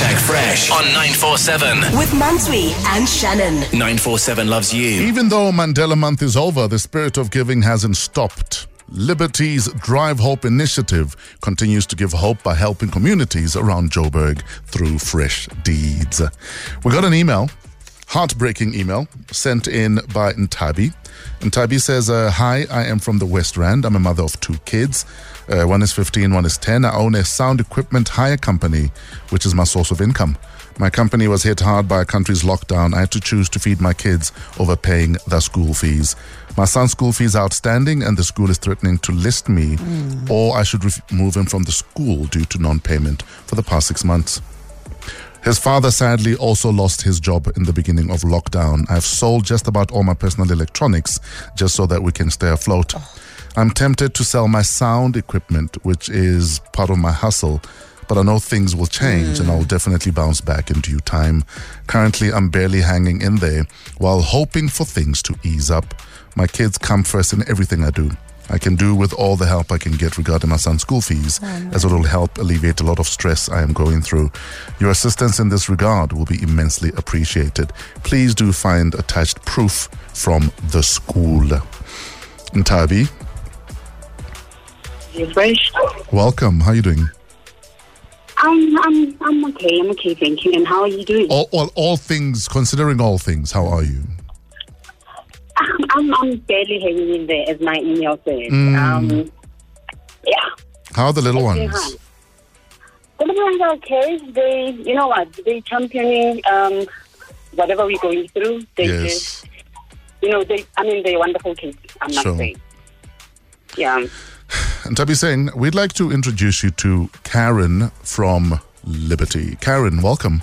Hashtag Fresh on 947. With Mansui and Shannon. 947 loves you. Even though Mandela Month is over, the spirit of giving hasn't stopped. Liberty's Drive Hope initiative continues to give hope by helping communities around Joburg through fresh deeds. We got an email, heartbreaking email, sent in by Ntabi. Ntabi says, uh, Hi, I am from the West Rand. I'm a mother of two kids. Uh, one is 15, one is 10. I own a sound equipment hire company, which is my source of income. My company was hit hard by a country's lockdown. I had to choose to feed my kids over paying their school fees. My son's school fees are outstanding, and the school is threatening to list me, or I should remove him from the school due to non payment for the past six months. His father sadly also lost his job in the beginning of lockdown. I've sold just about all my personal electronics just so that we can stay afloat. Oh. I'm tempted to sell my sound equipment, which is part of my hustle, but I know things will change and I'll mm. definitely bounce back in due time. Currently, I'm barely hanging in there while hoping for things to ease up. My kids come first in everything I do. I can do with all the help I can get regarding my son's school fees, oh, as it will help alleviate a lot of stress I am going through. Your assistance in this regard will be immensely appreciated. Please do find attached proof from the school. Ntabi, Fresh. welcome. How are you doing? I'm, I'm, I'm okay. I'm okay, thank you. And how are you doing? All, all, all things, considering all things, how are you? I'm, I'm barely hanging in there, as my email says. Mm. Um, yeah. How are the little Okay, ones? The little ones are okay. They, you know what? They championing um, whatever we're going through. They Yes. just, you know, they. I mean, they're wonderful kids. I'm not Sure. saying. Yeah. Ntabi saying, we'd like to introduce you to Karen from Liberty. Karen, welcome.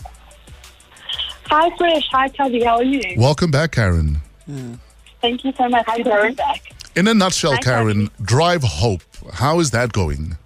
Hi, Fresh. Hi, Tavi. How are you? Welcome back, Karen. Thank you so much back. In a nutshell, Hi, Karen, Drive Hope. How is that going?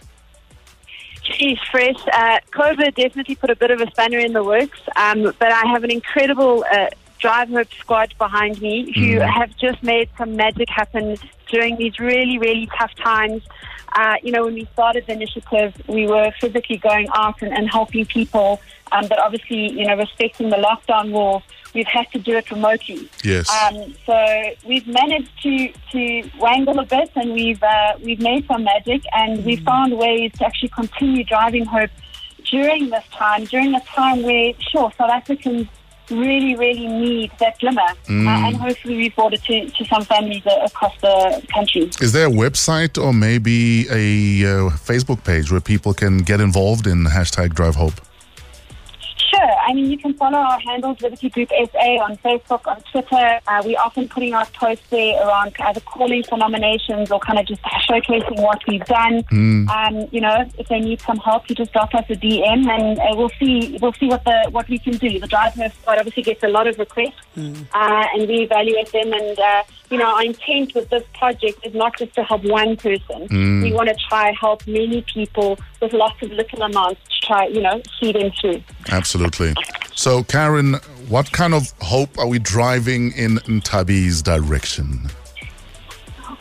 Geez, Fresh. Uh, COVID definitely put a bit of a spanner in the works, um, but I have an incredible uh, Drive Hope squad behind me who have just made some magic happen during these really, really tough times. Uh, you know, when we started the initiative, we were physically going out and, and helping people, um, but obviously, you know, respecting the lockdown rules, we've had to do it remotely. Yes. Um, so we've managed to, to wangle a bit and we've, uh, we've made some magic and we've found ways to actually continue driving hope during this time, during a time where, sure, South Africans really, really need that glimmer. Uh, and hopefully we've brought it to, to some families uh, across the country. is there a website or maybe a uh, Facebook page where people can get involved in hashtag Drive Hope? Sure. I mean, you can follow our handles, Liberty Group SA, on Facebook, on Twitter. Uh, we're often putting out posts there around either calling for nominations or kind of just showcasing what we've done. Um, you know, if they need some help, you just drop us a DM, and uh, we'll see. We'll see what the what we can do. The Drive Hope Squad obviously gets a lot of requests, uh, and we evaluate them. And uh, you know, our intent with this project is not just to help one person. We want to try help many people with lots of little amounts to try, you know, see them through. Absolutely. So, Karen, what kind of hope are we driving in Ntabi's direction?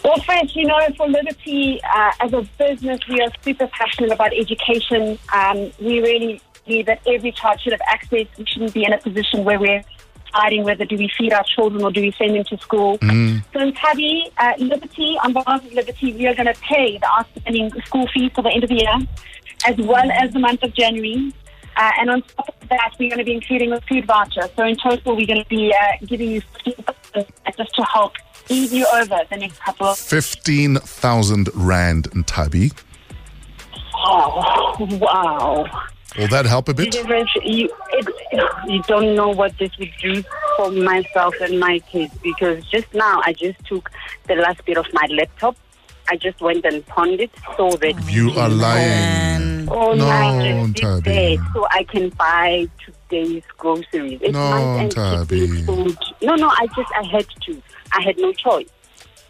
Well, Fresh, you know, for Liberty, uh, as a business, we are super passionate about education. Um, we really believe that every child should have access. We shouldn't be in a position where we're deciding whether do we feed our children or do we send them to school. So Ntabi, uh, Liberty, on behalf of Liberty, we are going to pay the outstanding school fees for the end of the year, as well as the month of January. Uh, and on top of that, we're going to be including a food voucher. So in total, we're going to be uh, giving you 15,000 just to help ease you over the next couple of 15,000 Rand Ntabi. Oh, wow. Will that help a bit? You, you, it, you don't know what this would do for myself and my kids because just now I just took the last bit of my laptop. I just went and pawned it so that You are lying. All No, Ntabi. so I can buy today's groceries. It's No, food. No, no, I just I had to. I had no choice.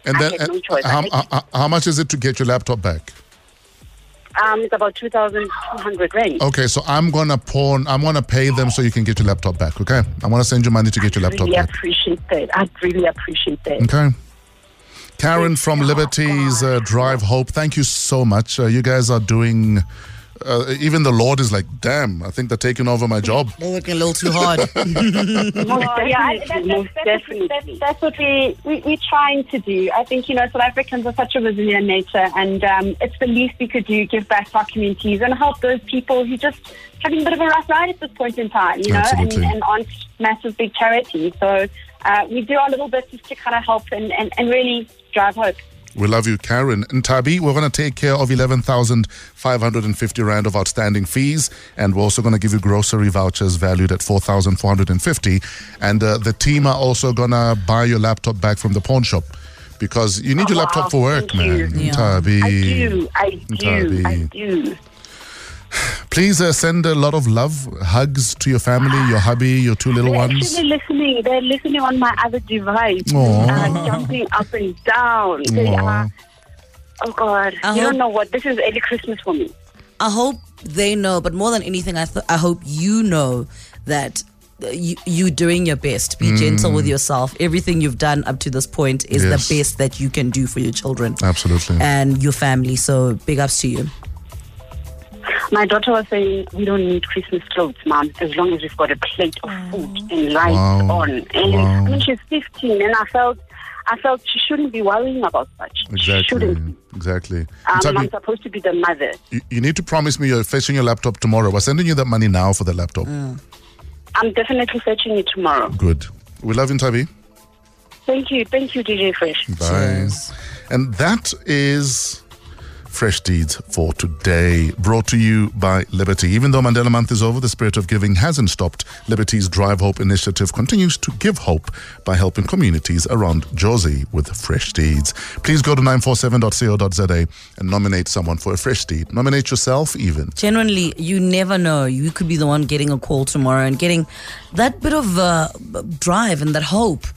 And I then, no choice. how, how- how much is it to get your laptop back? Um, it's about two thousand two hundred rand. Okay, so I'm gonna pawn. I'm gonna pay them so you can get your laptop back. Okay, I'm gonna send you money to get your laptop really back. appreciate that. I really appreciate that. Okay. Karen from Liberties uh, Drive Hope, thank you so much. Uh, you guys are doing uh, even the Lord is like, damn, I think they're taking over my job. They're working a little too hard. Most yeah, that's, that's, that's, that's, that's what we, we, we're trying to do. I think, you know, South Africans are such a resilient nature, and um, it's the least we could do, give back to our communities and help those people who just having a bit of a rough ride at this point in time, you know, and, Absolutely. and aren't massive big charities. So uh, we do our little bit just to kind of help and, and, and really drive hope. We love you, Karen. Ntabi, we're going to take care of 11,550 Rand of outstanding fees. And we're also going to give you grocery vouchers valued at 4,450. And uh, the team are also going to buy your laptop back from the pawn shop because you need your Oh, laptop wow. for work, Thank you. man. Yeah. Tabi. I do, I do, I do. Please uh, send a lot of love, hugs to your family, your hubby, your two little They're ones. actually listening. They're listening on my other device. Aw. Uh, jumping up and down. They Aw. are. Oh God! I you hope- don't know what this is. Early Christmas for me. I hope they know, but more than anything, I, th- I hope you know that uh, you, you doing your best. Be gentle with yourself. Everything you've done up to this point is Yes. the best that you can do for your children Absolutely. and your family. So big ups to you. My daughter was saying, "We don't need Christmas clothes, mom, as long as we've got a plate of food and lights Wow. on." And Wow. I mean, she's 15, and I felt, I felt she shouldn't be worrying about such. She Exactly. shouldn't. Exactly. Um, Tabi, I'm supposed to be the mother. you, you need to promise me you're fetching your laptop tomorrow. We're sending you that money now for the laptop. I'm definitely fetching it tomorrow. Good. We love you, Tabi. Thank you, thank you, DJ Fresh. Bye. Cheers. And that is Fresh Deeds for today, brought to you by Liberty. Even though Mandela Month is over, the spirit of giving hasn't stopped. Liberty's Drive Hope initiative continues to give hope by helping communities around Jozi with Fresh Deeds. Please go to 947.co.za and nominate someone for a Fresh Deed. Nominate yourself, even. Genuinely, you never know. You could be the one getting a call tomorrow and getting that bit of uh, drive and that hope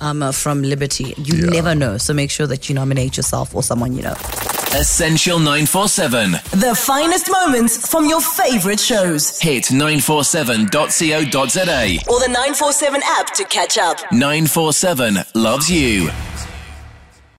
um, uh, from Liberty. You Yeah. never know. So make sure that you nominate yourself or someone you know. Essential 947. The finest moments from your favorite shows. Hit 947.co.za. Or the 947 app to catch up. 947 loves you.